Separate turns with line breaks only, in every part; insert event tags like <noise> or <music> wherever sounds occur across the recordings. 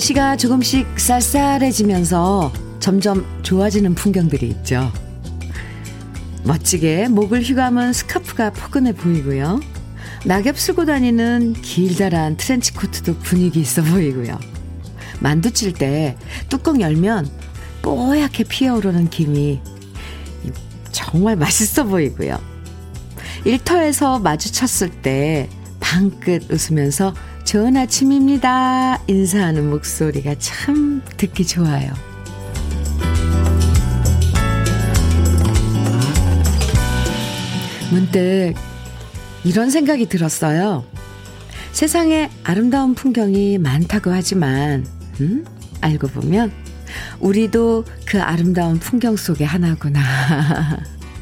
날씨가 조금씩 쌀쌀해지면서 점점 좋아지는 풍경들이 있죠. 멋지게 목을 휘감은 스카프가 포근해 보이고요. 낙엽 쓸고 다니는 길다란 트렌치 코트도 분위기 있어 보이고요. 만두 칠 때 뚜껑 열면 뽀얗게 피어오르는 김이 정말 맛있어 보이고요. 일터에서 마주쳤을 때 방긋 웃으면서 좋은 아침입니다. 인사하는 목소리가 참 듣기 좋아요. 문득 이런 생각이 들었어요. 세상에 아름다운 풍경이 많다고 하지만, 음? 알고 보면, 우리도 그 아름다운 풍경 속의 하나구나.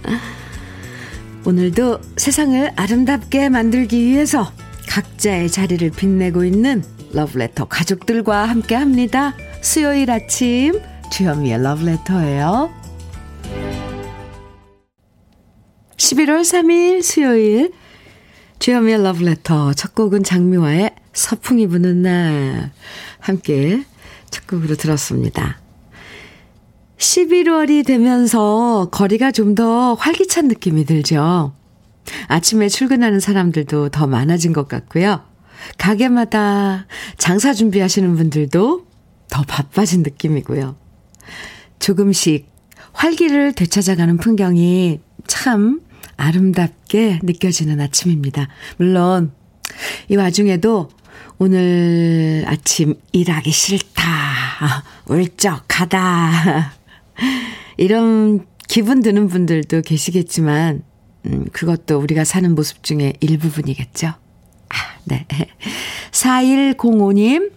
<laughs> 오늘도 세상을 아름답게 만들기 위해서 각자의 자리를 빛내고 있는 러브레터 가족들과 함께 합니다. 수요일 아침 주현미의 러브레터예요. 11월 3일 수요일 주현미의 러브레터 첫 곡은 장미화의 서풍이 부는 날 함께 첫 곡으로 들었습니다. 11월이 되면서 거리가 좀 더 활기찬 느낌이 들죠. 아침에 출근하는 사람들도 더 많아진 것 같고요. 가게마다 장사 준비하시는 분들도 더 바빠진 느낌이고요. 조금씩 활기를 되찾아가는 풍경이 참 아름답게 느껴지는 아침입니다. 물론 이 와중에도 오늘 아침 일하기 싫다, 울적하다 <laughs> 이런 기분 드는 분들도 계시겠지만 음, 그것도 우리가 사는 모습 중에 일부분이겠죠. 아, 네. <laughs> 4105님,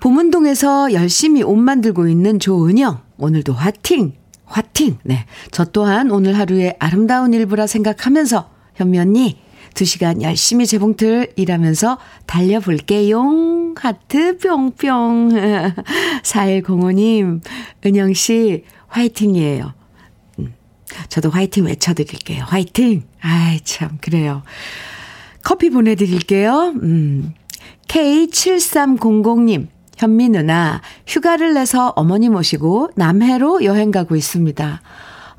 보문동에서 열심히 옷 만들고 있는 조은영, 오늘도 화팅! 화팅! 네. 저 또한 오늘 하루의 아름다운 일부라 생각하면서 현미 언니, 2시간 열심히 재봉틀 일하면서 달려볼게요. 하트 뿅뿅. <laughs> 4105님, 은영씨, 화이팅이에요. 저도 화이팅 외쳐드릴게요. 화이팅! 아이, 참, 그래요. 커피 보내드릴게요. 음. K7300님, 현미 누나, 휴가를 내서 어머니 모시고 남해로 여행 가고 있습니다.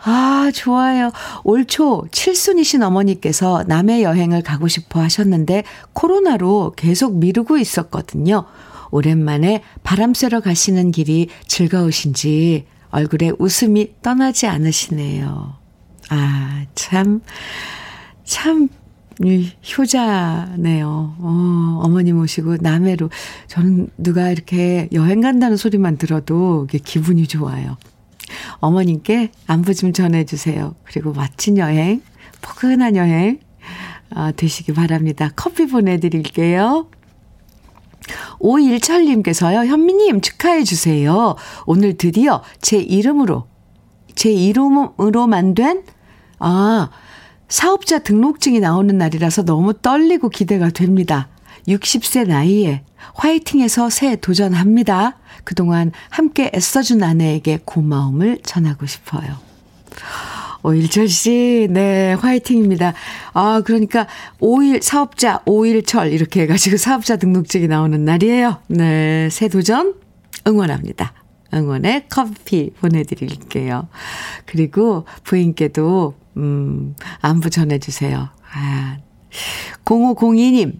아, 좋아요. 올 초 칠순이신 어머니께서 남해 여행을 가고 싶어 하셨는데 코로나로 계속 미루고 있었거든요. 오랜만에 바람 쐬러 가시는 길이 즐거우신지 얼굴에 웃음이 떠나지 않으시네요. 아, 참, 참, 효자네요. 어, 어머니 모시고 남해로. 저는 누가 이렇게 여행 간다는 소리만 들어도 이게 기분이 좋아요. 어머님께 안부 좀 전해주세요. 그리고 멋진 여행, 포근한 여행, 어, 되시기 바랍니다. 커피 보내드릴게요. 오일철님께서요, 현미님 축하해주세요. 오늘 드디어 제 이름으로, 제 이름으로만 된, 아, 사업자 등록증이 나오는 날이라서 너무 떨리고 기대가 됩니다. 60세 나이에 화이팅해서 새 도전합니다. 그동안 함께 애써준 아내에게 고마움을 전하고 싶어요. 오일철 씨, 네, 화이팅입니다. 아, 그러니까, 오일, 사업자, 오일철, 이렇게 해가지고 사업자 등록증이 나오는 날이에요. 네, 새 도전 응원합니다. 응원의 커피 보내드릴게요. 그리고 부인께도, 음, 안부 전해주세요. 아, 0502님,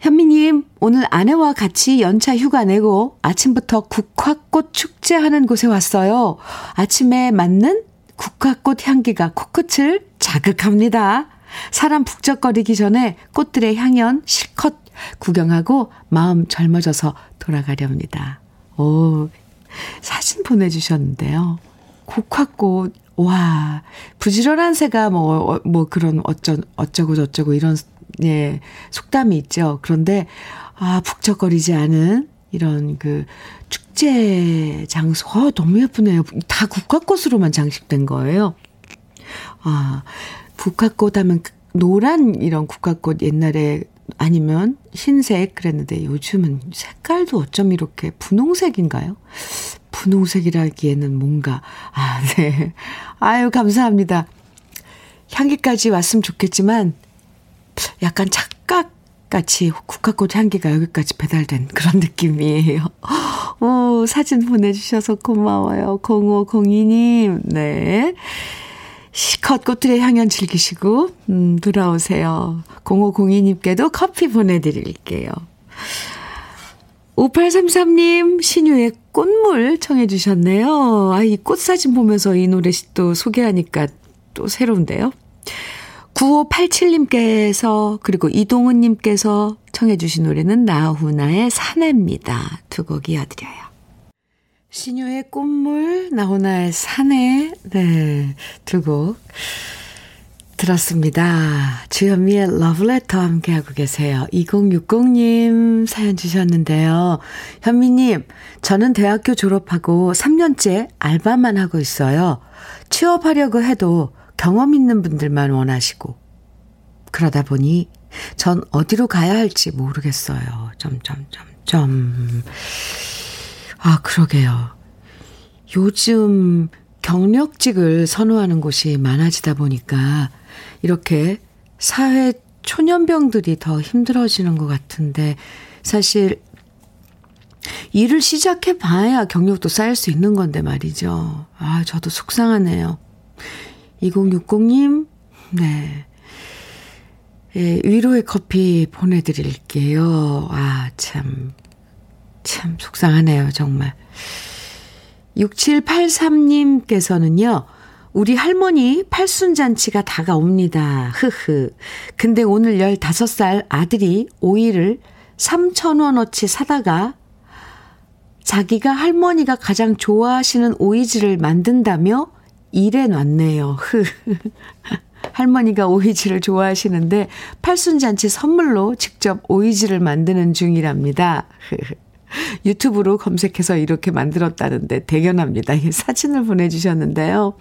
현미님, 오늘 아내와 같이 연차 휴가 내고 아침부터 국화꽃 축제하는 곳에 왔어요. 아침에 맞는 국화꽃 향기가 코끝을 자극합니다. 사람 북적거리기 전에 꽃들의 향연 실컷 구경하고 마음 젊어져서 돌아가렵니다. 오, 사진 보내주셨는데요. 국화꽃, 와, 부지런한 새가 뭐, 어, 뭐 그런 어쩌, 어쩌고 저쩌고 이런, 예, 속담이 있죠. 그런데, 아, 북적거리지 않은 이런 그 축제 장소, 어, 너무 예쁘네요. 다 국화꽃으로만 장식된 거예요. 아, 국화꽃 하면 그 노란 이런 국화꽃 옛날에 아니면 흰색 그랬는데 요즘은 색깔도 어쩜 이렇게 분홍색인가요? 분홍색이라기에는 뭔가, 아, <laughs> 네. 아유, 감사합니다. 향기까지 왔으면 좋겠지만, 약간 착각 같이 국화꽃 향기가 여기까지 배달된 그런 <laughs> 느낌이에요. 오, 사진 보내주셔서 고마워요. 0502님, 네. 시컷 꽃들의 향연 즐기시고, 음, 돌아오세요. 0502님께도 커피 보내드릴게요. 5833님, 신유의 꽃물 청해주셨네요. 아, 이 꽃 사진 보면서 이 노래 또 소개하니까 또 새로운데요. 9587님께서, 그리고 이동은님께서 청해 주신 노래는 나훈아의 사내입니다. 두 곡 이어드려요. 신유의 꽃물, 나훈아의 사내, 네, 두 곡. 들었습니다. 주현미의 러브레터 함께하고 계세요. 2060님 사연 주셨는데요. 현미님, 저는 대학교 졸업하고 3년째 알바만 하고 있어요. 취업하려고 해도 경험 있는 분들만 원하시고. 그러다 보니 전 어디로 가야 할지 모르겠어요. 점점점점. 아, 그러게요. 요즘 경력직을 선호하는 곳이 많아지다 보니까 이렇게 사회 초년병들이 더 힘들어지는 것 같은데 사실 일을 시작해 봐야 경력도 쌓일 수 있는 건데 말이죠. 아, 저도 속상하네요. 2060님, 네. 예, 위로의 커피 보내드릴게요. 아, 참, 참 속상하네요, 정말. 6783님께서는요, 우리 할머니 팔순잔치가 다가옵니다. 흐흐. 근데 오늘 15살 아들이 오이를 3,000원어치 사다가 자기가 할머니가 가장 좋아하시는 오이지를 만든다며 일해 놨네요. 흐. <laughs> 할머니가 오이지를 좋아하시는데 팔순잔치 선물로 직접 오이지를 만드는 중이랍니다. 유튜브로 검색해서 이렇게 만들었다는데 대견합니다. 사진을 보내주셨는데요.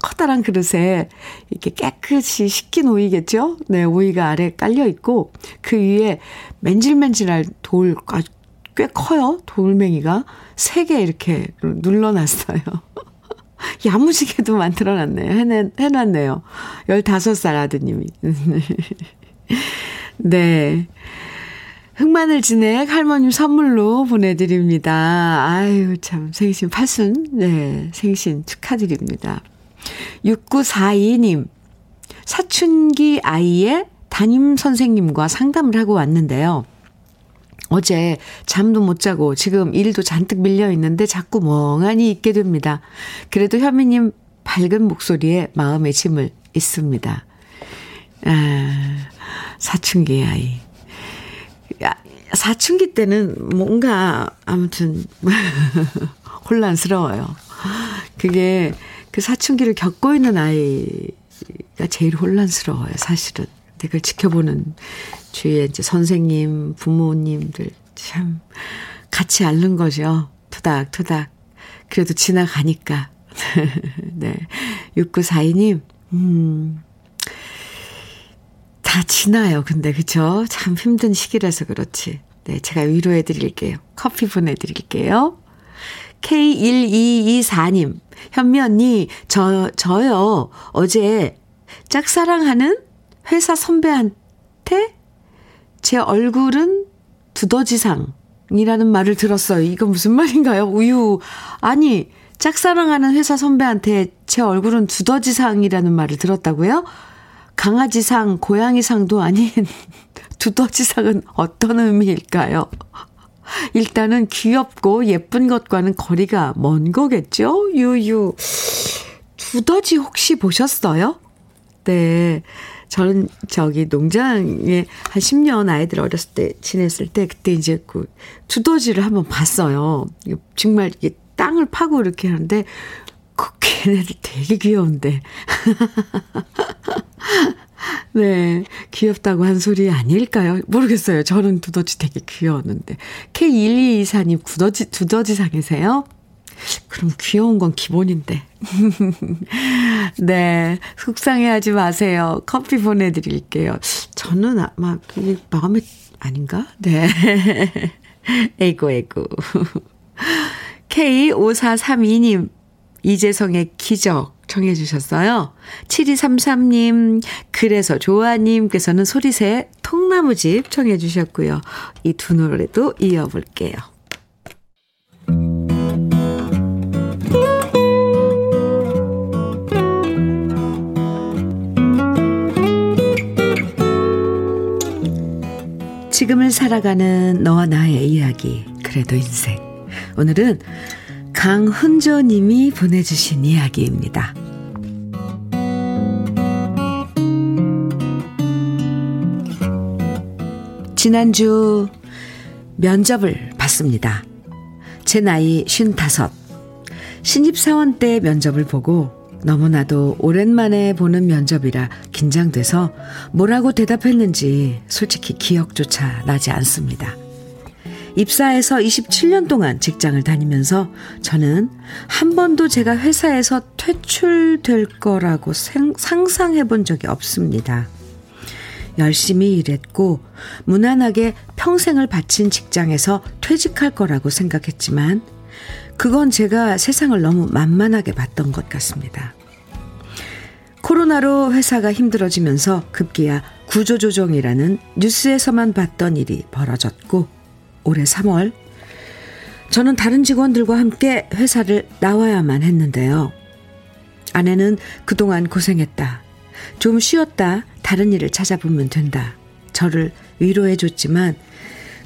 커다란 그릇에 이렇게 깨끗이 식힌 오이겠죠? 네, 오이가 아래 깔려 있고 그 위에 맨질맨질할 돌, 아, 꽤 커요. 돌멩이가. 세 개 이렇게 눌러놨어요. <laughs> <laughs> 야무지게도 만들어놨네요. 해내, 해놨네요. 15살 아드님이. <laughs> 네. 흑마늘 진액 할머님 선물로 보내드립니다. 아유, 참, 생신 팔순, 네, 생신 축하드립니다. 6942님, 사춘기 아이의 담임 선생님과 상담을 하고 왔는데요. 어제 잠도 못 자고 지금 일도 잔뜩 밀려 있는데 자꾸 멍하니 있게 됩니다. 그래도 현미님 밝은 목소리에 마음의 짐을 있습니다. 아, 사춘기 아이. 사춘기 때는 뭔가 아무튼 <laughs> 혼란스러워요. 그게 그 사춘기를 겪고 있는 아이가 제일 혼란스러워요, 사실은. 그걸 지켜보는 주위에 이제 선생님, 부모님들 참 같이 앓는 거죠. 투닥투닥. 그래도 지나가니까. <laughs> 네. 6942님, 음, 다 지나요. 근데 그쵸? 참 힘든 시기라서 그렇지. 네, 제가 위로해 드릴게요. 커피 보내 드릴게요. K1224님, 현미 언니, 저, 저요, 어제 짝사랑하는 회사 선배한테 제 얼굴은 두더지상이라는 말을 들었어요. 이거 무슨 말인가요? 우유. 아니, 짝사랑하는 회사 선배한테 제 얼굴은 두더지상이라는 말을 들었다고요? 강아지상, 고양이상도 아닌 <laughs> 두더지상은 어떤 의미일까요? 일단은 귀엽고 예쁜 것과는 거리가 먼 거겠죠? 유유. 두더지 혹시 보셨어요? 네. 저는 저기 농장에 한 10년 아이들 어렸을 때 지냈을 때 그때 이제 그 두더지를 한번 봤어요. 정말 이게 땅을 파고 이렇게 하는데 그 걔네들 되게 귀여운데. <laughs> 네. 귀엽다고 한 소리 아닐까요? 모르겠어요. 저는 두더지 되게 귀여웠는데. K1224님 두더지, 두더지상이세요? 그럼 귀여운 건 기본인데. <laughs> 네. 속상해 하지 마세요. 커피 보내드릴게요. 저는 아마 마음에 아닌가? 네. <laughs> 에이고, 에이고. <laughs> K5432님, 이재성의 기적 청해 주셨어요. 7233님, 그래서 조아님께서는 소리새 통나무집 청해 주셨고요. 이 두 노래도 이어볼게요. 지금을 살아가는 너와 나의 이야기, 그래도 인생. 오늘은 강훈조 님이 보내주신 이야기입니다. 지난주 면접을 봤습니다. 제 나이 55. 신입사원 때 면접을 보고 너무나도 오랜만에 보는 면접이라 긴장돼서 뭐라고 대답했는지 솔직히 기억조차 나지 않습니다. 입사해서 27년 동안 직장을 다니면서 저는 한 번도 제가 회사에서 퇴출될 거라고 상상해 본 적이 없습니다. 열심히 일했고 무난하게 평생을 바친 직장에서 퇴직할 거라고 생각했지만 그건 제가 세상을 너무 만만하게 봤던 것 같습니다. 코로나로 회사가 힘들어지면서 급기야 구조조정이라는 뉴스에서만 봤던 일이 벌어졌고 올해 3월 저는 다른 직원들과 함께 회사를 나와야만 했는데요. 아내는 그동안 고생했다. 좀 쉬었다. 다른 일을 찾아보면 된다. 저를 위로해 줬지만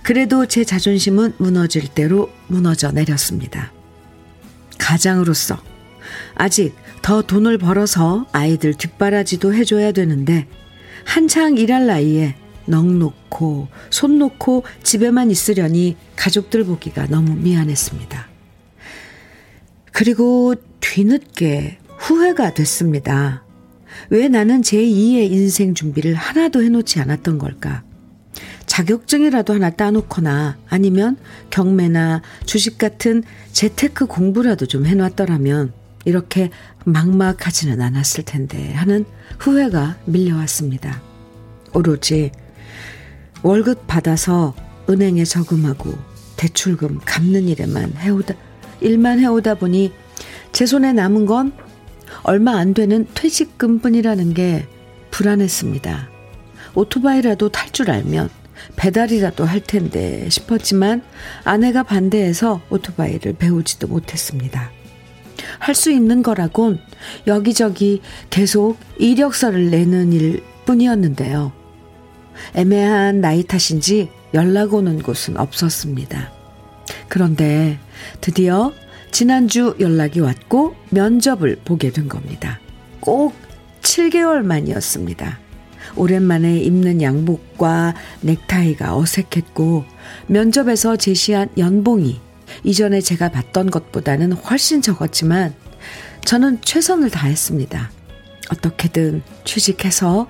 그래도 제 자존심은 무너질 대로 무너져 내렸습니다. 가장으로서 아직 더 돈을 벌어서 아이들 뒷바라지도 해줘야 되는데 한창 일할 나이에 넋 놓고 손 놓고 집에만 있으려니 가족들 보기가 너무 미안했습니다. 그리고 뒤늦게 후회가 됐습니다. 왜 나는 제2의 인생 준비를 하나도 해놓지 않았던 걸까? 자격증이라도 하나 따놓거나 아니면 경매나 주식 같은 재테크 공부라도 좀 해놨더라면 이렇게 막막하지는 않았을 텐데 하는 후회가 밀려왔습니다. 오로지 월급 받아서 은행에 저금하고 대출금 갚는 일에만 해오다, 일만 해오다 보니 제 손에 남은 건 얼마 안 되는 퇴직금 뿐이라는 게 불안했습니다. 오토바이라도 탈 줄 알면 배달이라도 할 텐데 싶었지만 아내가 반대해서 오토바이를 배우지도 못했습니다. 할 수 있는 거라곤 여기저기 계속 이력서를 내는 일 뿐이었는데요. 애매한 나이 탓인지 연락 오는 곳은 없었습니다. 그런데 드디어 지난주 연락이 왔고 면접을 보게 된 겁니다. 꼭 7개월 만이었습니다. 오랜만에 입는 양복과 넥타이가 어색했고 면접에서 제시한 연봉이 이전에 제가 받던 것보다는 훨씬 적었지만 저는 최선을 다했습니다. 어떻게든 취직해서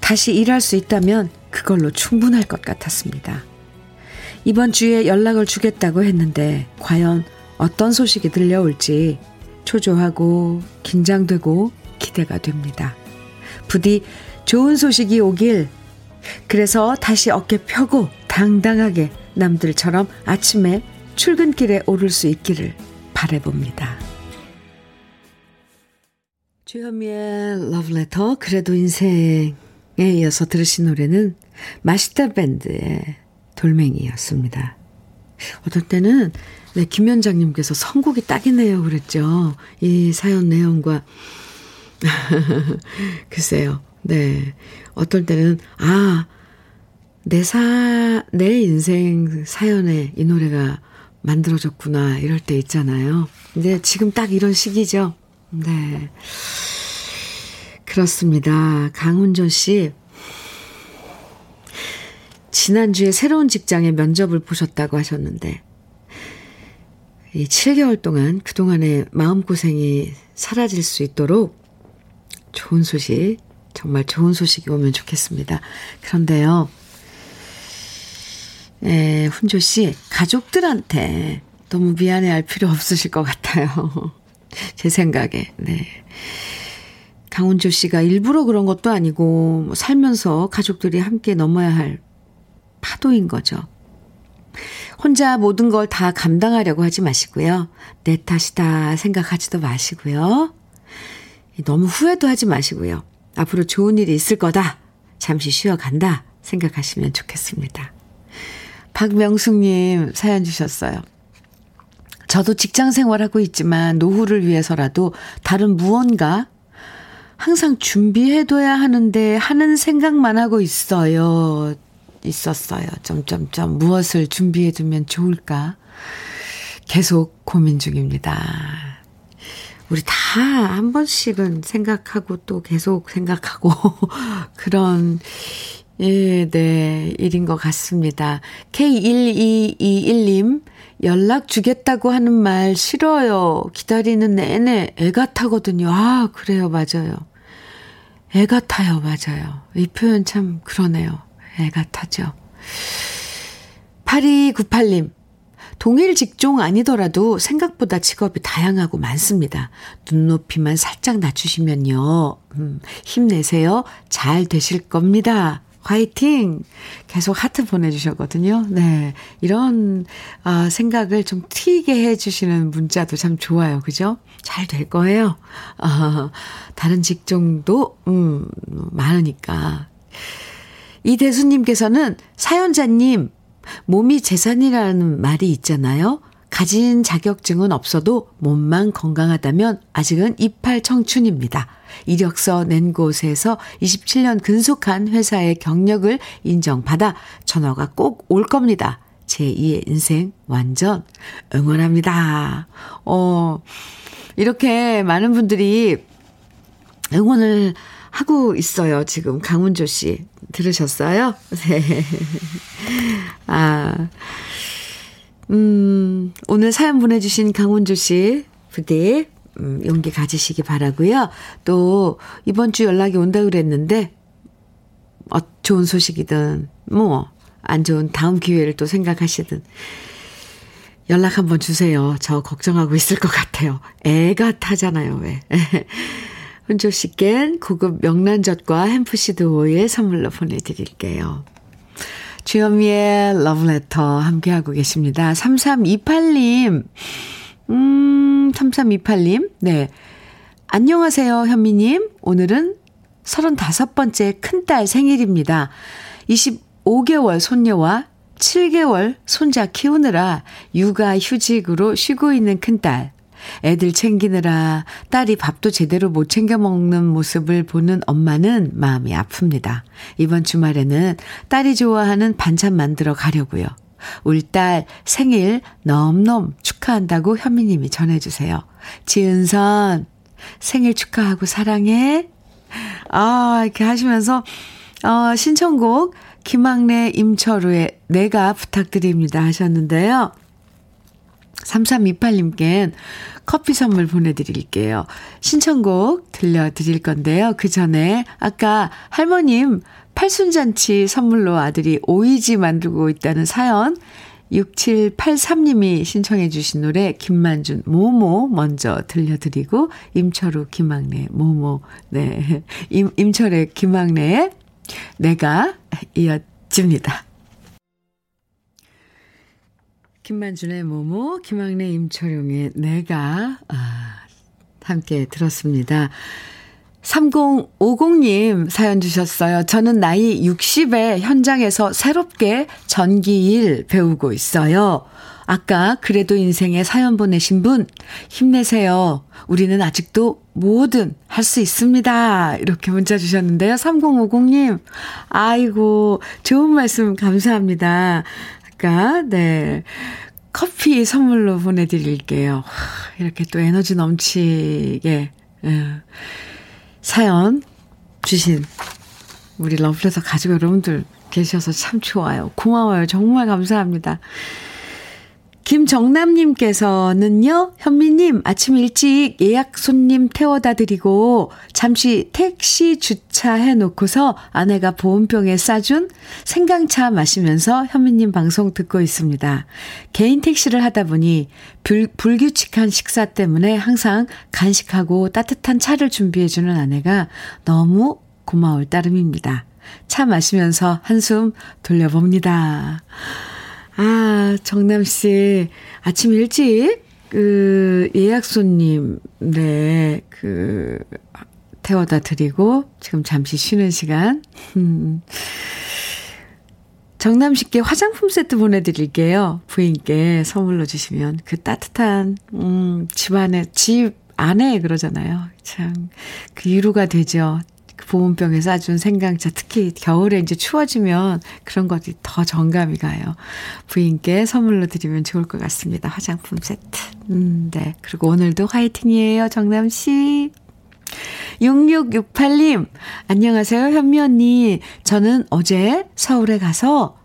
다시 일할 수 있다면 그걸로 충분할 것 같았습니다. 이번 주에 연락을 주겠다고 했는데 과연 어떤 소식이 들려올지 초조하고 긴장되고 기대가 됩니다. 부디 좋은 소식이 오길 그래서 다시 어깨 펴고 당당하게 남들처럼 아침에 출근길에 오를 수 있기를 바래봅니다. 주현미의 러브레터 그래도 인생에 이어서 들으신 노래는 마시다 밴드의 돌멩이였습니다. 어떨 때는 네, 김현장님께서 선곡이 딱이네요 그랬죠. 이 사연 내용과 <laughs> 글쎄요. 네. 어떨 때는 아, 내 사, 내 인생 사연에 이 노래가 만들어졌구나 이럴 때 있잖아요. 근데 지금 딱 이런 시기죠. 네. 그렇습니다. 강훈조 씨. 지난주에 새로운 직장에 면접을 보셨다고 하셨는데, 이 7개월 동안 그동안의 마음고생이 사라질 수 있도록 좋은 소식, 정말 좋은 소식이 오면 좋겠습니다. 그런데요, 에, 훈조 씨, 가족들한테 너무 미안해 할 필요 없으실 것 같아요. <laughs> 제 생각에, 네. 강훈조 씨가 일부러 그런 것도 아니고, 뭐 살면서 가족들이 함께 넘어야 할 파도인 거죠. 혼자 모든 걸 다 감당하려고 하지 마시고요. 내 탓이다 생각하지도 마시고요. 너무 후회도 하지 마시고요. 앞으로 좋은 일이 있을 거다. 잠시 쉬어간다. 생각하시면 좋겠습니다. 박명숙님 사연 주셨어요. 저도 직장 생활하고 있지만 노후를 위해서라도 다른 무언가 항상 준비해둬야 하는데 하는 생각만 하고 있어요. 있었어요. 점점점 무엇을 준비해두면 좋을까? 계속 고민 중입니다. 우리 다 한 번씩은 생각하고 또 계속 생각하고 <laughs> 그런 예, 네, 일인 것 같습니다. K1221님, 연락 주겠다고 하는 말 싫어요. 기다리는 내내 애가 타거든요. 아, 그래요. 맞아요. 애가 타요. 맞아요. 이 표현 참 그러네요. 애가 타죠. 8298님, 동일 직종 아니더라도 생각보다 직업이 다양하고 많습니다. 눈높이만 살짝 낮추시면요. 음, 힘내세요. 잘 되실 겁니다. 화이팅! 계속 하트 보내주셨거든요. 네. 이런, 아, 생각을 좀 튀게 해주시는 문자도 참 좋아요. 그죠? 잘 될 거예요. 아, 다른 직종도, 음, 많으니까. 이대수님께서는 사연자님, 몸이 재산이라는 말이 있잖아요. 가진 자격증은 없어도 몸만 건강하다면 아직은 이팔 청춘입니다. 이력서 낸 곳에서 27년 근속한 회사의 경력을 인정받아 전화가 꼭 올 겁니다. 제2의 인생 완전 응원합니다. 어, 이렇게 많은 분들이 응원을 하고 있어요. 지금 강훈조 씨. 들으셨어요? <laughs> 네. 아, 음, 오늘 사연 보내 주신 강훈조 씨, 부디, 음, 용기 가지시기 바라고요 또, 이번 주 연락이 온다 그랬는데, 어, 좋은 소식이든, 뭐, 안 좋은 다음 기회를 또 생각하시든, 연락 한번 주세요. 저 걱정하고 있을 것 같아요. 애가 타잖아요, 왜. <laughs> 훈조 씨께 고급 명란젓과 햄프시드 오일 선물로 보내드릴게요. 주현미의 러브레터 함께하고 계십니다. 3328님, 음, 3328님, 네. 안녕하세요, 현미님. 오늘은 35번째 큰딸 생일입니다. 25개월 손녀와 7개월 손자 키우느라 육아 휴직으로 쉬고 있는 큰딸. 애들 챙기느라 딸이 밥도 제대로 못 챙겨 먹는 모습을 보는 엄마는 마음이 아픕니다. 이번 주말에는 딸이 좋아하는 반찬 만들어 가려고요. 우리 딸 생일 넘넘 축하한다고 현미님이 전해주세요. 지은선, 생일 축하하고 사랑해. 아, 이렇게 하시면서, 어, 신청곡, 김학래, 임철우의 내가 부탁드립니다 하셨는데요. 3328님께 커피 선물 보내드릴게요. 신청곡 들려드릴 건데요. 그 전에 아까 할머님 팔순잔치 선물로 아들이 오이지 만들고 있다는 사연 6783님이 신청해 주신 노래 김만준 모모 먼저 들려드리고 임철우 김학래 모모 네 임, 임철의 김학래의 내가 이어집니다. 김만준의 모모, 김학래, 임철용의 내가, 아, 함께 들었습니다. 3050님 사연 주셨어요. 저는 나이 60에 현장에서 새롭게 전기일 배우고 있어요. 아까 그래도 인생에 사연 보내신 분, 힘내세요. 우리는 아직도 뭐든 할 수 있습니다. 이렇게 문자 주셨는데요. 3050님, 아이고, 좋은 말씀 감사합니다. 아까, 네. 커피 선물로 보내드릴게요. 이렇게 또 에너지 넘치게, 예. 사연 주신 우리 러브레터 가족 여러분들 계셔서 참 좋아요. 고마워요. 정말 감사합니다. 김정남님께서는요, 현미님, 아침 일찍 예약 손님 태워다 드리고, 잠시 택시 주차해 놓고서 아내가 보온병에 싸준 생강차 마시면서 현미님 방송 듣고 있습니다. 개인 택시를 하다 보니 불, 불규칙한 식사 때문에 항상 간식하고 따뜻한 차를 준비해주는 아내가 너무 고마울 따름입니다. 차 마시면서 한숨 돌려봅니다. 아, 정남 씨, 아침 일찍, 그, 예약 손님, 네, 그, 태워다 드리고, 지금 잠시 쉬는 시간. <laughs> 음. 정남식께 화장품 세트 보내드릴게요. 부인께 선물로 주시면 그 따뜻한, 음, 집 안에, 집 안에 그러잖아요. 참, 그 위로가 되죠. 그 보온병에 싸준 생강차, 특히 겨울에 이제 추워지면 그런 것이 더 정감이 가요. 부인께 선물로 드리면 좋을 것 같습니다. 화장품 세트. 음, 네. 그리고 오늘도 화이팅이에요, 정남 씨. 6668님, 안녕하세요, 현미 언니. 저는 어제 서울에 가서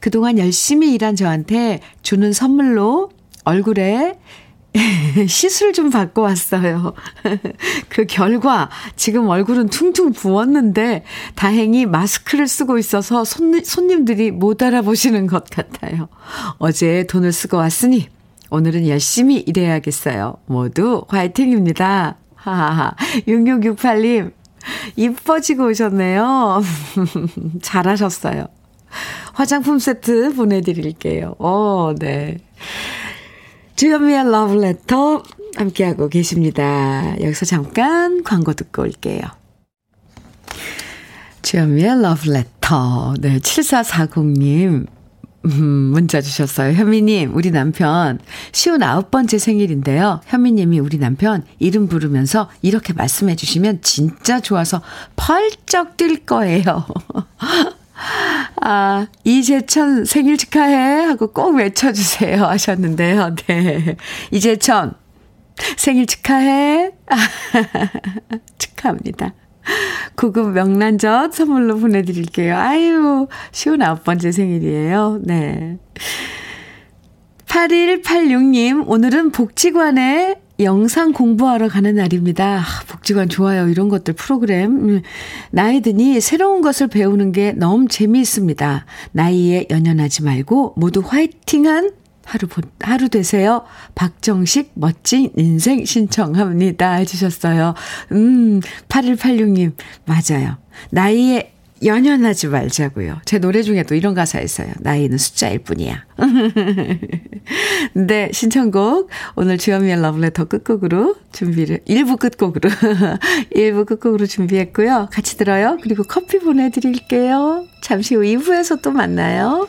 그동안 열심히 일한 저한테 주는 선물로 얼굴에 <laughs> 시술 좀 받고 왔어요. <laughs> 그 결과 지금 얼굴은 퉁퉁 부었는데 다행히 마스크를 쓰고 있어서 손, 손님들이 못 알아보시는 것 같아요. 어제 돈을 쓰고 왔으니 오늘은 열심히 일해야겠어요. 모두 화이팅입니다. 하하하. 6668님, 이뻐지고 오셨네요. <laughs> 잘하셨어요. 화장품 세트 보내드릴게요. 어, 네. 주현미의 러브레터 함께하고 계십니다. 여기서 잠깐 광고 듣고 올게요. 주현미의 러브레터. 네, 7440님. 음, 문자 주셨어요. 현미님, 우리 남편 쉬운 아홉 번째 생일인데요. 현미님이 우리 남편 이름 부르면서 이렇게 말씀해 주시면 진짜 좋아서 펄쩍 뛸 거예요. <laughs> 아, 이재천 생일 축하해 하고 꼭 외쳐주세요 하셨는데요. 네. 이재천 생일 축하해. <laughs> 축하합니다. 구급 명란젓 선물로 보내드릴게요. 아유, 쉬운 아홉 번째 생일이에요. 네. 8186님, 오늘은 복지관에 영상 공부하러 가는 날입니다. 복지관 좋아요. 이런 것들 프로그램. 음, 나이 드니 새로운 것을 배우는 게 너무 재미있습니다. 나이에 연연하지 말고 모두 화이팅한 하루, 하루 되세요. 박정식 멋진 인생 신청합니다. 해주셨어요. 음, 8186님, 맞아요. 나이에 연연하지 말자고요. 제 노래 중에도 이런 가사 있어요. 나이는 숫자일 뿐이야. <laughs> 네, 신청곡 오늘 주현미의 러브레터 끝곡으로 준비를 1부 끝곡으로 <laughs> 1부 끝곡으로 준비했고요. 같이 들어요. 그리고 커피 보내드릴게요. 잠시 후 2부에서 또 만나요.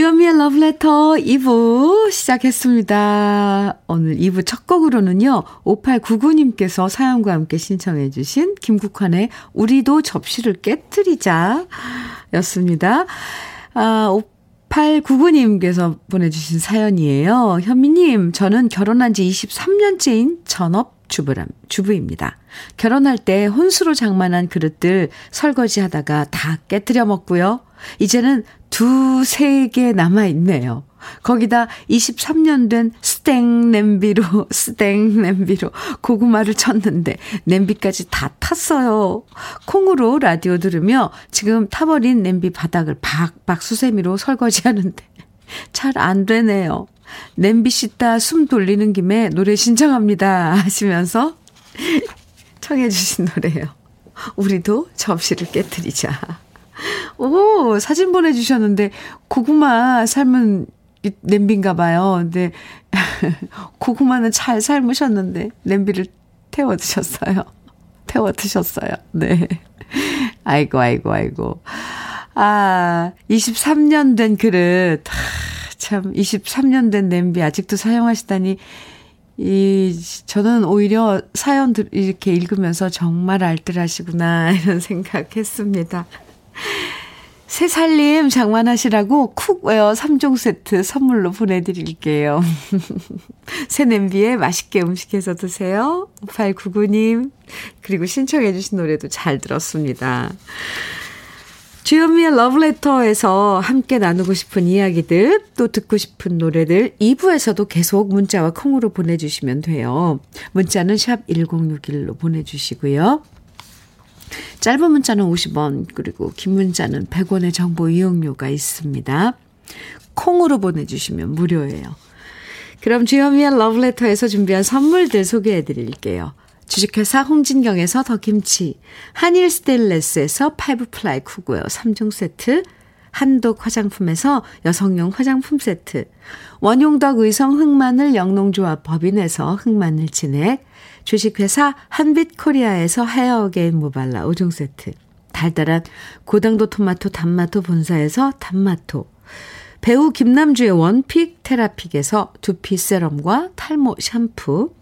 주현미의 러브레터 2부 시작했습니다. 오늘 2부 첫 곡으로는요, 5899님께서 사연과 함께 신청해주신 김국환의 우리도 접시를 깨뜨리자 였습니다. 아, 8899님께서 보내주신 사연이에요. 현미님, 저는 결혼한 지 23년째인 전업 주부람, 주부입니다. 결혼할 때 혼수로 장만한 그릇들 설거지 하다가 다 깨뜨려 먹고요. 이제는 두, 세 개 남아 있네요. 거기다 23년 된 스탱 냄비로, <laughs> 스탱 냄비로 고구마를 쳤는데 냄비까지 다 탔어요. 콩으로 라디오 들으며 지금 타버린 냄비 바닥을 박박 수세미로 설거지 하는데 <laughs> 잘 안 되네요. 냄비 씻다 숨 돌리는 김에 노래 신청합니다. 하시면서 <laughs> 청해주신 노래예요. 우리도 접시를 깨뜨리자. 오, 사진 보내주셨는데, 고구마 삶은 냄비인가 봐요. 근데 <laughs> 고구마는 잘 삶으셨는데 냄비를 태워 드셨어요. <laughs> 태워 드셨어요. 네. 아이고 아이고 아이고. 아, 23년 된 그릇. 아, 참 23년 된 냄비 아직도 사용하시다니 이 저는 오히려 사연 이렇게 읽으면서 정말 알뜰하시구나 <laughs> 이런 생각 했습니다. 새살림 장만하시라고 cookware 3종 세트 선물로 보내드릴게요. <laughs> 새 냄비에 맛있게 음식해서 드세요. 5899님. 그리고 신청해주신 노래도 잘 들었습니다. 주현미의 러브레터에서 함께 나누고 싶은 이야기들, 또 듣고 싶은 노래들 2부에서도 계속 문자와 콩으로 보내주시면 돼요. 문자는 샵 1061로 보내주시고요. 짧은 문자는 50원, 그리고 긴 문자는 100원의 정보 이용료가 있습니다. 콩으로 보내주시면 무료예요. 그럼 주현미의 러브레터에서 준비한 선물들 소개해 드릴게요. 주식회사 홍진경에서 더 김치, 한일 스테인레스에서 five ply cookware 3종 세트, 한독 화장품에서 여성용 화장품 세트, 원용덕 의성 흑마늘 영농조합 법인에서 흑마늘 진액, 주식회사 한빛코리아에서 헤어게인 모발라 5종 세트, 달달한 고당도 토마토 단마토 본사에서 단마토, 배우 김남주의 원픽 테라픽에서 두피 세럼과 탈모 샴푸,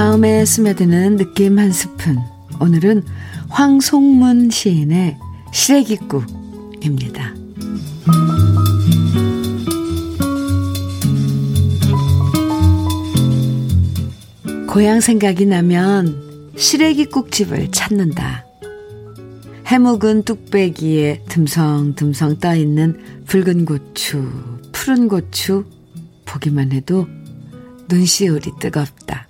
마음에 스며드는 느낌 한 스푼. 오늘은 황송문 시인의 시래기국입니다. 고향 생각이 나면 시래기국집을 찾는다. 해묵은 뚝배기에 듬성듬성 떠있는 붉은 고추, 푸른 고추 보기만 해도 눈시울이 뜨겁다.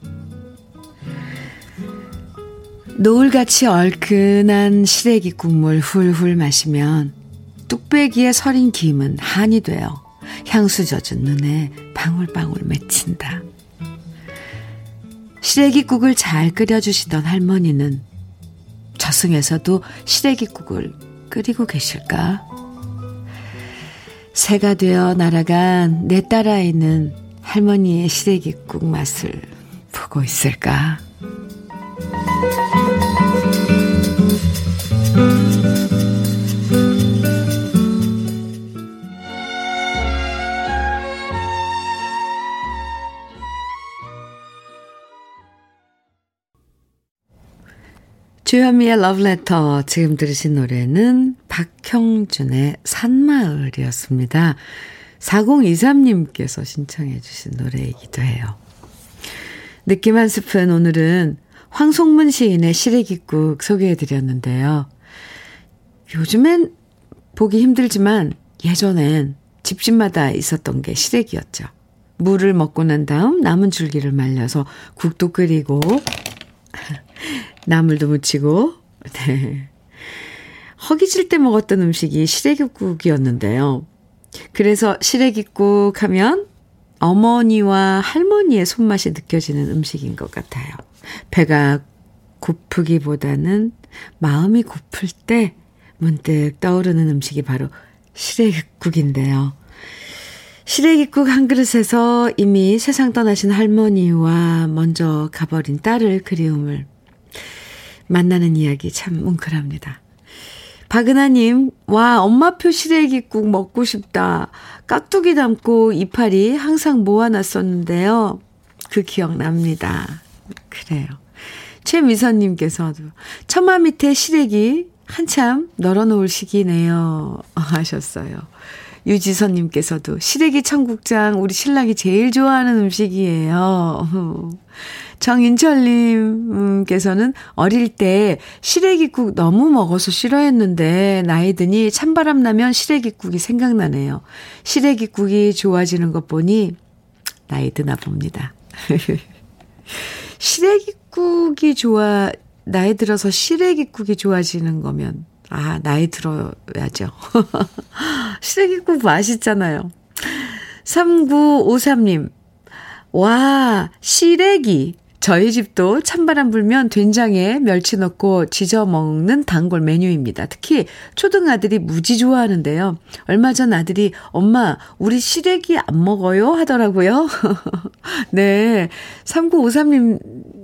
노을같이 얼큰한 시래기 국물 훌훌 마시면 뚝배기에 서린 김은 한이 되어 향수 젖은 눈에 방울방울 맺힌다. 시래기국을 잘 끓여주시던 할머니는 저승에서도 시래기국을 끓이고 계실까? 새가 되어 날아간 내 딸아이는 할머니의 시래기국 맛을 보고 있을까? 주현미의 러브레터 지금 들으신 노래는 박형준의 산마을이었습니다. 4023님께서 신청해 주신 노래이기도 해요. 느낌 한 스푼 오늘은 황송문 시인의 시래기국 소개해 드렸는데요. 요즘엔 보기 힘들지만 예전엔 집집마다 있었던 게 시래기였죠. 물을 먹고 난 다음 남은 줄기를 말려서 국도 끓이고 <laughs> 나물도 무치고, 네. 허기질 때 먹었던 음식이 시래기국이었는데요. 그래서 시래기국 하면 어머니와 할머니의 손맛이 느껴지는 음식인 것 같아요. 배가 고프기보다는 마음이 고플 때 문득 떠오르는 음식이 바로 시래기국인데요. 시래기국 한 그릇에서 이미 세상 떠나신 할머니와 먼저 가버린 딸을 그리움을 만나는 이야기 참 뭉클합니다. 박은하님, 와, 엄마표 시래기국 먹고 싶다. 깍두기 담고 이파리 항상 모아놨었는데요. 그 기억납니다. 그래요. 최미선님께서도 처마 밑에 시래기 한참 널어놓을 시기네요. 하셨어요. 유지선님께서도 시래기 청국장 우리 신랑이 제일 좋아하는 음식이에요. 정인철님께서는 어릴 때 시래기국 너무 먹어서 싫어했는데 나이 드니 찬바람 나면 시래기국이 생각나네요. 시래기국이 좋아지는 것 보니 나이 드나 봅니다. <laughs> 시래기국이 좋아, 나이 들어서 시래기국이 좋아지는 거면, 아, 나이 들어야죠. <laughs> 시래기국 맛있잖아요. 3953님, 와, 시래기. 저희 집도 찬바람 불면 된장에 멸치 넣고 지져 먹는 단골 메뉴입니다. 특히 초등 아들이 무지 좋아하는데요. 얼마 전 아들이 엄마 우리 시래기 안 먹어요 하더라고요. <laughs> 네. 3953님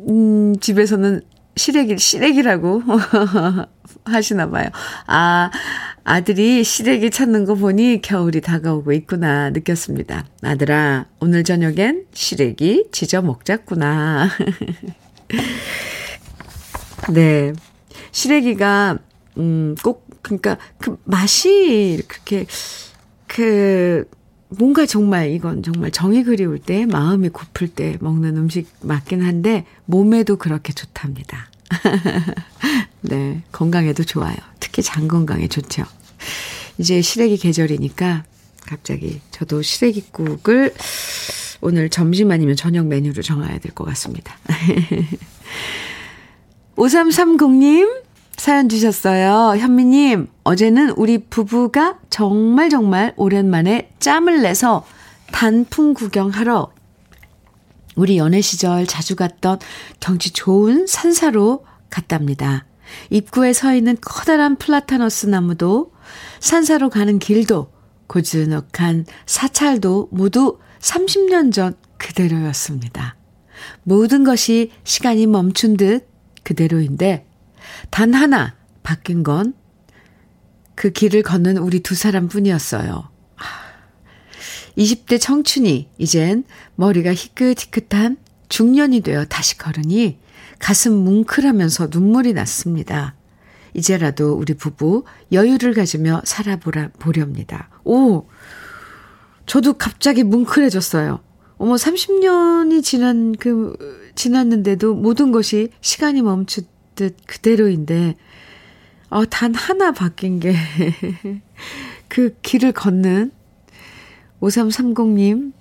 음, 집에서는 시래기 시래기라고 <laughs> 하시나 봐요. 아, 아들이 시래기 찾는 거 보니 겨울이 다가오고 있구나 느꼈습니다. 아들아, 오늘 저녁엔 시래기 지져 먹자꾸나. <laughs> 네. 시래기가, 음, 꼭, 그러니까 그 맛이 그렇게, 그, 뭔가 정말 이건 정말 정이 그리울 때, 마음이 고플 때 먹는 음식 맞긴 한데, 몸에도 그렇게 좋답니다. <laughs> 네, 건강에도 좋아요. 특히 장 건강에 좋죠. 이제 시래기 계절이니까 갑자기 저도 시래기국을 오늘 점심 아니면 저녁 메뉴로 정해야 될 것 같습니다. <laughs> 5330님 사연 주셨어요. 현미님, 어제는 우리 부부가 정말 정말 오랜만에 짬을 내서 단풍 구경하러 우리 연애 시절 자주 갔던 경치 좋은 산사로 갔답니다. 입구에 서 있는 커다란 플라타너스 나무도 산사로 가는 길도 고즈넉한 사찰도 모두 30년 전 그대로였습니다. 모든 것이 시간이 멈춘 듯 그대로인데 단 하나 바뀐 건 그 길을 걷는 우리 두 사람 뿐이었어요. 20대 청춘이 이젠 머리가 희끗희끗한 중년이 되어 다시 걸으니 가슴 뭉클하면서 눈물이 났습니다. 이제라도 우리 부부 여유를 가지며 살아보렵니다. 오! 저도 갑자기 뭉클해졌어요. 어머, 30년이 지난 그, 지났는데도 모든 것이 시간이 멈추 듯 그대로인데, 어, 단 하나 바뀐 게, <laughs> 그 길을 걷는 5330님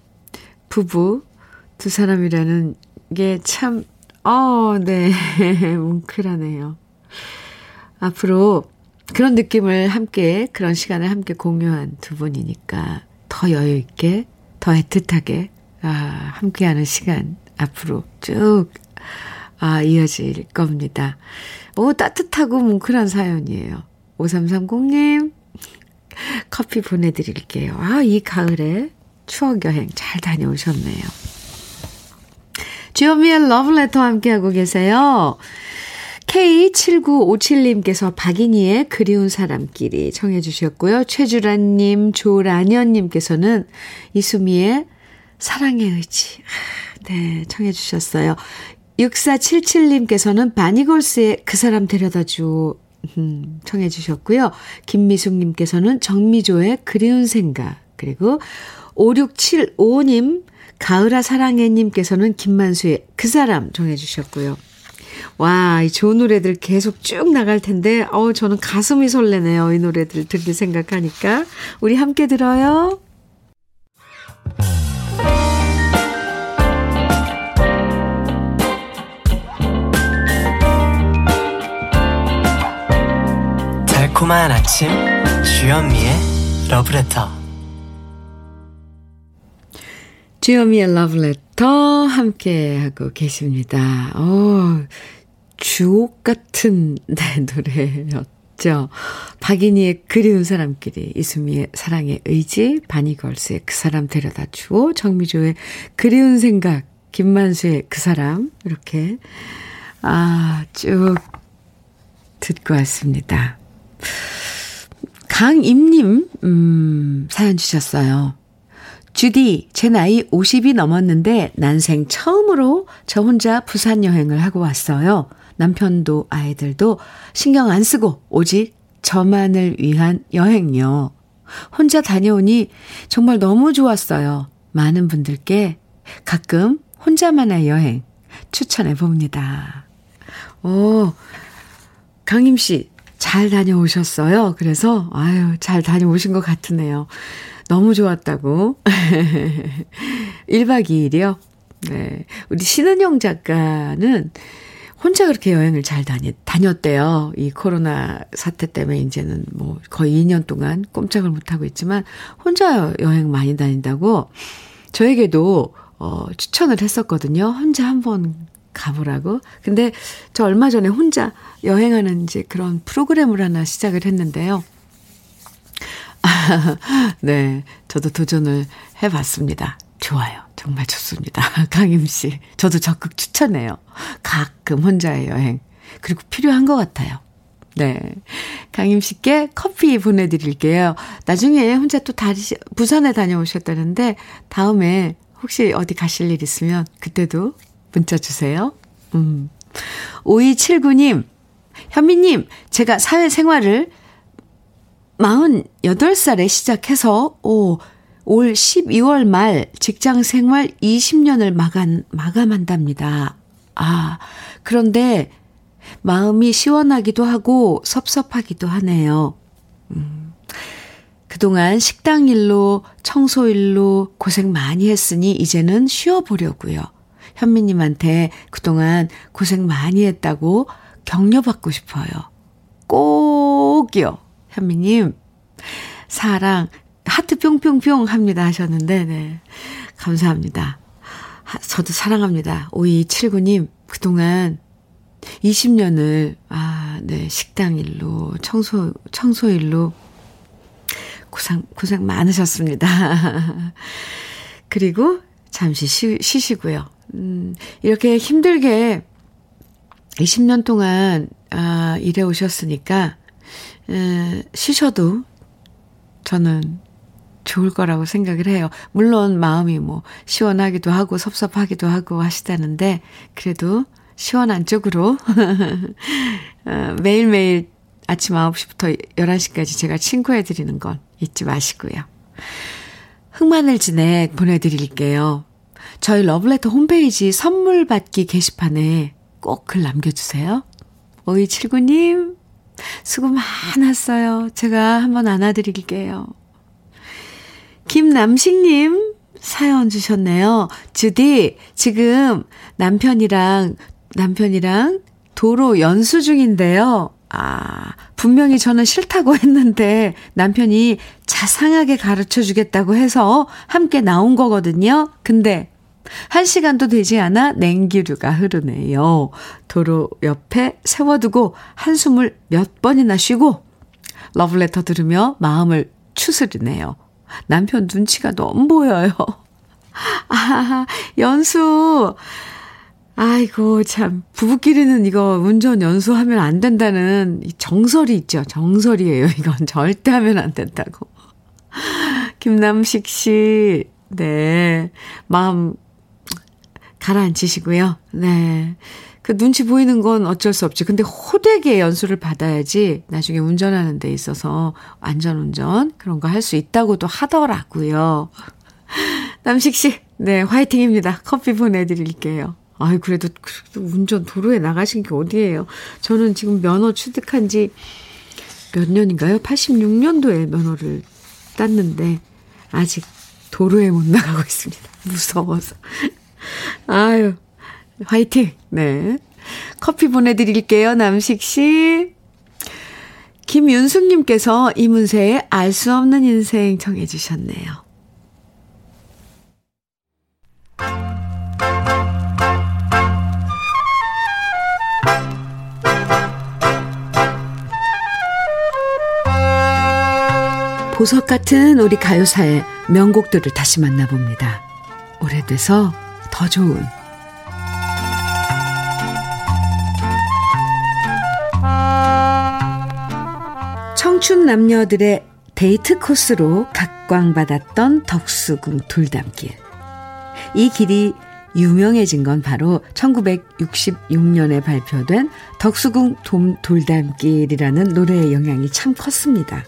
부부 두 사람이라는 게 참, 어, 네, <laughs> 뭉클하네요. 앞으로 그런 느낌을 함께, 그런 시간을 함께 공유한 두 분이니까 더 여유있게, 더 애틋하게, 아, 함께하는 시간 앞으로 쭉, 아, 이어질 겁니다. 오, 따뜻하고 뭉클한 사연이에요. 5330님, 커피 보내드릴게요. 아, 이 가을에 추억여행 잘 다녀오셨네요. 주현미의 러브레터 함께하고 계세요. K7957님께서 박인희의 그리운 사람끼리 청해 주셨고요. 최주란님, 조란현님께서는 이수미의 사랑의 의지. 아, 네, 청해 주셨어요. 6477님께서는 바니걸스의 그 사람 데려다 줘. 음, 청해 주셨고요. 김미숙님께서는 정미조의 그리운 생각. 그리고 5675님, 가을아 사랑해님께서는 김만수의 그 사람 정해 주셨고요. 와, 이 좋은 노래들 계속 쭉 나갈 텐데, 어우, 저는 가슴이 설레네요. 이 노래들 듣기 생각하니까. 우리 함께 들어요.
달콤한 아침, 주현미의 러브레터.
주현미의 러브레터 함께하고 계십니다. 어, 주옥 같은 <laughs> 네, 노래였죠. 박인희의 그리운 사람끼리, 이수미의 사랑의 의지, 바니걸스의 그 사람 데려다 주고, 정미조의 그리운 생각, 김만수의 그 사람, 이렇게, 아, 쭉 듣고 왔습니다. 강임님, 음, 사연 주셨어요. 주디, 제 나이 50이 넘었는데 난생 처음으로 저 혼자 부산 여행을 하고 왔어요. 남편도 아이들도 신경 안 쓰고 오직 저만을 위한 여행요. 혼자 다녀오니 정말 너무 좋았어요. 많은 분들께 가끔 혼자만의 여행 추천해 봅니다. 오, 강임 씨, 잘 다녀오셨어요. 그래서, 아유, 잘 다녀오신 것 같으네요. 너무 좋았다고. <laughs> 1박 2일이요? 네. 우리 신은영 작가는 혼자 그렇게 여행을 잘 다녔, 다녔대요. 이 코로나 사태 때문에 이제는 뭐 거의 2년 동안 꼼짝을 못하고 있지만 혼자 여행 많이 다닌다고 저에게도 어, 추천을 했었거든요. 혼자 한번 가보라고. 근데 저 얼마 전에 혼자 여행하는 이제 그런 프로그램을 하나 시작을 했는데요. <laughs> 네, 저도 도전을 해봤습니다. 좋아요. 정말 좋습니다. <laughs> 강임 씨. 저도 적극 추천해요. 가끔 혼자의 여행. 그리고 필요한 것 같아요. 네. 강임 씨께 커피 보내드릴게요. 나중에 혼자 또 다시, 부산에 다녀오셨다는데, 다음에 혹시 어디 가실 일 있으면 그때도 문자 주세요. 음. 5279님, 현미님, 제가 사회생활을 48살에 시작해서, 오, 올 12월 말 직장 생활 20년을 마감, 마감한답니다. 아, 그런데 마음이 시원하기도 하고 섭섭하기도 하네요. 음, 그동안 식당 일로, 청소 일로 고생 많이 했으니 이제는 쉬어보려고요. 현미님한테 그동안 고생 많이 했다고 격려받고 싶어요. 꼭요. 현미님, 사랑, 하트 뿅뿅뿅 합니다 하셨는데, 네. 감사합니다. 저도 사랑합니다. 5279님, 그동안 20년을, 아, 네, 식당 일로, 청소, 청소 일로 고생, 고생 많으셨습니다. <laughs> 그리고 잠시 쉬, 쉬시고요. 음, 이렇게 힘들게 20년 동안, 아, 일해 오셨으니까, 에, 쉬셔도 저는 좋을 거라고 생각을 해요. 물론 마음이 뭐 시원하기도 하고 섭섭하기도 하고 하시다는데, 그래도 시원한 쪽으로 <laughs> 어, 매일매일 아침 9시부터 11시까지 제가 친구해 드리는 건 잊지 마시고요. 흑마늘 진액 보내드릴게요. 저희 러블레터 홈페이지 선물 받기 게시판에 꼭 글 남겨주세요. 5279님, 수고 많았어요. 제가 한번 안아드릴게요. 김남식님, 사연 주셨네요. 주디, 지금 남편이랑 남편이랑 도로 연수 중인데요. 아, 분명히 저는 싫다고 <laughs> 했는데 남편이 자상하게 가르쳐 주겠다고 해서 함께 나온 거거든요. 근데 한 시간도 되지 않아 냉기류가 흐르네요. 도로 옆에 세워두고 한숨을 몇 번이나 쉬고 러브레터 들으며 마음을 추스리네요. 남편 눈치가 너무 보여요. <laughs> 아, 연수. 아이고, 참. 부부끼리는 이거 운전 연수하면 안 된다는 정설이 있죠. 정설이에요. <laughs> 이건 절대 하면 안 된다고. <laughs> 김남식 씨, 네. 마음 가라앉히시고요. 네. 그 눈치 보이는 건 어쩔 수 없지. 근데 호되게 연수를 받아야지 나중에 운전하는 데 있어서 안전운전 그런 거 할 수 있다고도 하더라고요. 남식 씨, 네, 화이팅입니다. 커피 보내드릴게요. 아이, 그래도, 그래도 운전 도로에 나가신 게 어디예요? 저는 지금 면허 취득한 지 몇 년인가요? 86년도에 면허를 땄는데, 아직 도로에 못 나가고 있습니다. 무서워서. 아유, 화이팅! 네. 커피 보내드릴게요, 남식 씨. 김윤숙님께서 이문세의 알 수 없는 인생 정해주셨네요. 보석 같은 우리 가요사의 명곡들을 다시 만나봅니다. 오래돼서 더 좋은 청춘 남녀들의 데이트 코스로 각광받았던 덕수궁 돌담길. 이 길이 유명해진 건 바로 1966년에 발표된 덕수궁 돌담길이라는 노래의 영향이 참 컸습니다.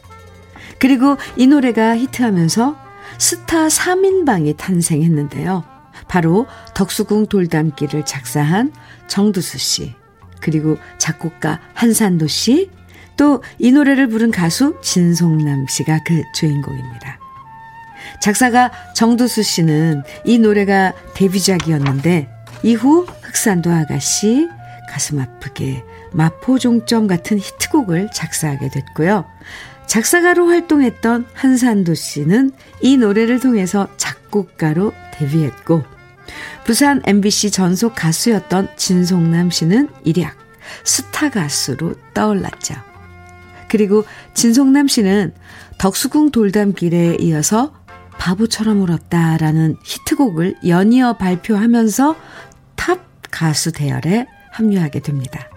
그리고 이 노래가 히트하면서 스타 3인방이 탄생했는데요. 바로 덕수궁 돌담길을 작사한 정두수 씨, 그리고 작곡가 한산도 씨, 또 이 노래를 부른 가수 진송남 씨가 그 주인공입니다. 작사가 정두수 씨는 이 노래가 데뷔작이었는데 이후 흑산도 아가씨, 가슴 아프게, 마포종점 같은 히트곡을 작사하게 됐고요. 작사가로 활동했던 한산도 씨는 이 노래를 통해서 작곡가로 데뷔했고 부산 MBC 전속 가수였던 진송남 씨는 일약 스타 가수로 떠올랐죠. 그리고 진송남 씨는 덕수궁 돌담길에 이어서 바보처럼 울었다라는 히트곡을 연이어 발표하면서 탑 가수 대열에 합류하게 됩니다.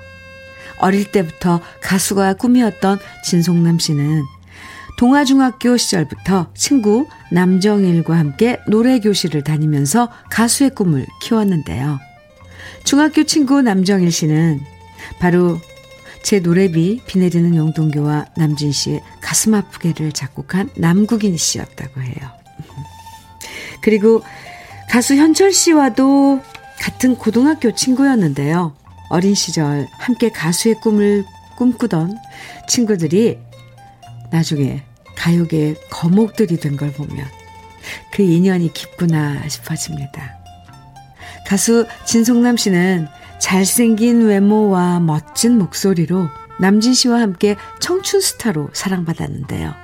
어릴 때부터 가수가 꿈이었던 진송남 씨는 동아중학교 시절부터 친구 남정일과 함께 노래교실을 다니면서 가수의 꿈을 키웠는데요. 중학교 친구 남정일 씨는 바로 제 노래 비 내리는 영동교와 남진 씨의 가슴 아프게를 작곡한 남국인 씨였다고 해요. <laughs> 그리고 가수 현철 씨와도 같은 고등학교 친구였는데요. 어린 시절 함께 가수의 꿈을 꿈꾸던 친구들이 나중에 가요계의 거목들이 된 걸 보면 그 인연이 깊구나 싶어집니다. 가수 진송남 씨는 잘생긴 외모와 멋진 목소리로 남진 씨와 함께 청춘 스타로 사랑받았는데요.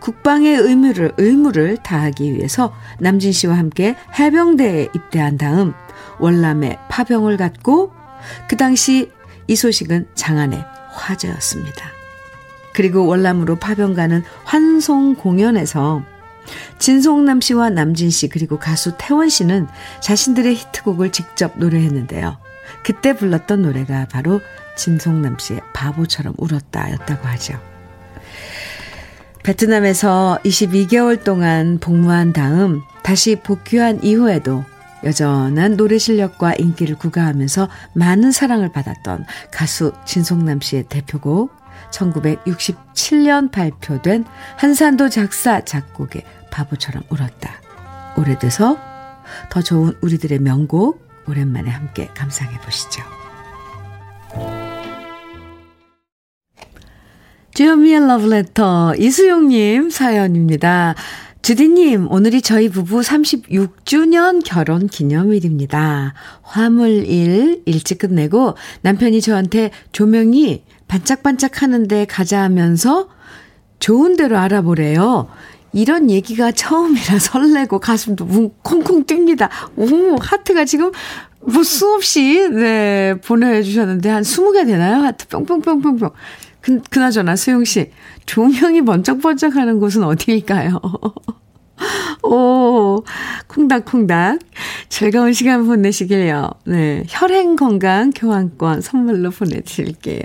국방의 의무를, 의무를 다하기 위해서 남진 씨와 함께 해병대에 입대한 다음 월남에 파병을 갔고 그 당시 이 소식은 장안의 화제였습니다. 그리고 월남으로 파병 가는 환송 공연에서 진송남 씨와 남진 씨 그리고 가수 태원 씨는 자신들의 히트곡을 직접 노래했는데요. 그때 불렀던 노래가 바로 진송남 씨의 바보처럼 울었다였다고 하죠. 베트남에서 22개월 동안 복무한 다음 다시 복귀한 이후에도 여전한 노래 실력과 인기를 구가하면서 많은 사랑을 받았던 가수 진송남 씨의 대표곡 1967년 발표된 한산도 작사 작곡의 바보처럼 울었다. 오래돼서 더 좋은 우리들의 명곡 오랜만에 함께 감상해 보시죠. 주현미의 러브레터 이수용님 사연입니다. 주디님, 오늘이 저희 부부 36주년 결혼 기념일입니다. 화물일 일찍 끝내고 남편이 저한테 조명이 반짝반짝 하는데 가자 하면서 좋은 대로 알아보래요. 이런 얘기가 처음이라 <laughs> 설레고 가슴도 쿵쿵 뜁니다. 오, 하트가 지금 뭐 수없이, 네, 보내주셨는데 한 20개 되나요? 하트 뿅뿅뿅뿅뿅. 그, 그나저나 수용씨, 조명이 번쩍번쩍 하는 곳은 어디일까요? <laughs> 오, 콩닥콩닥. 즐거운 시간 보내시길요. 네, 혈행 건강 교환권 선물로 보내드릴게요.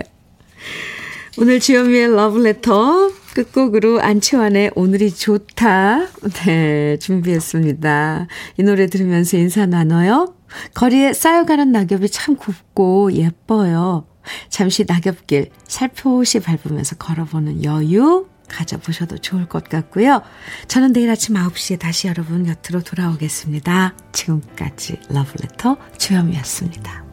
오늘 주현미의 러브레터 끝곡으로 안치환의 오늘이 좋다. 네, 준비했습니다. 이 노래 들으면서 인사 나눠요. 거리에 쌓여가는 낙엽이 참 곱고 예뻐요. 잠시 낙엽길 살포시 밟으면서 걸어보는 여유 가져보셔도 좋을 것 같고요. 저는 내일 아침 9시에 다시 여러분 곁으로 돌아오겠습니다. 지금까지 러브레터 주현미였습니다.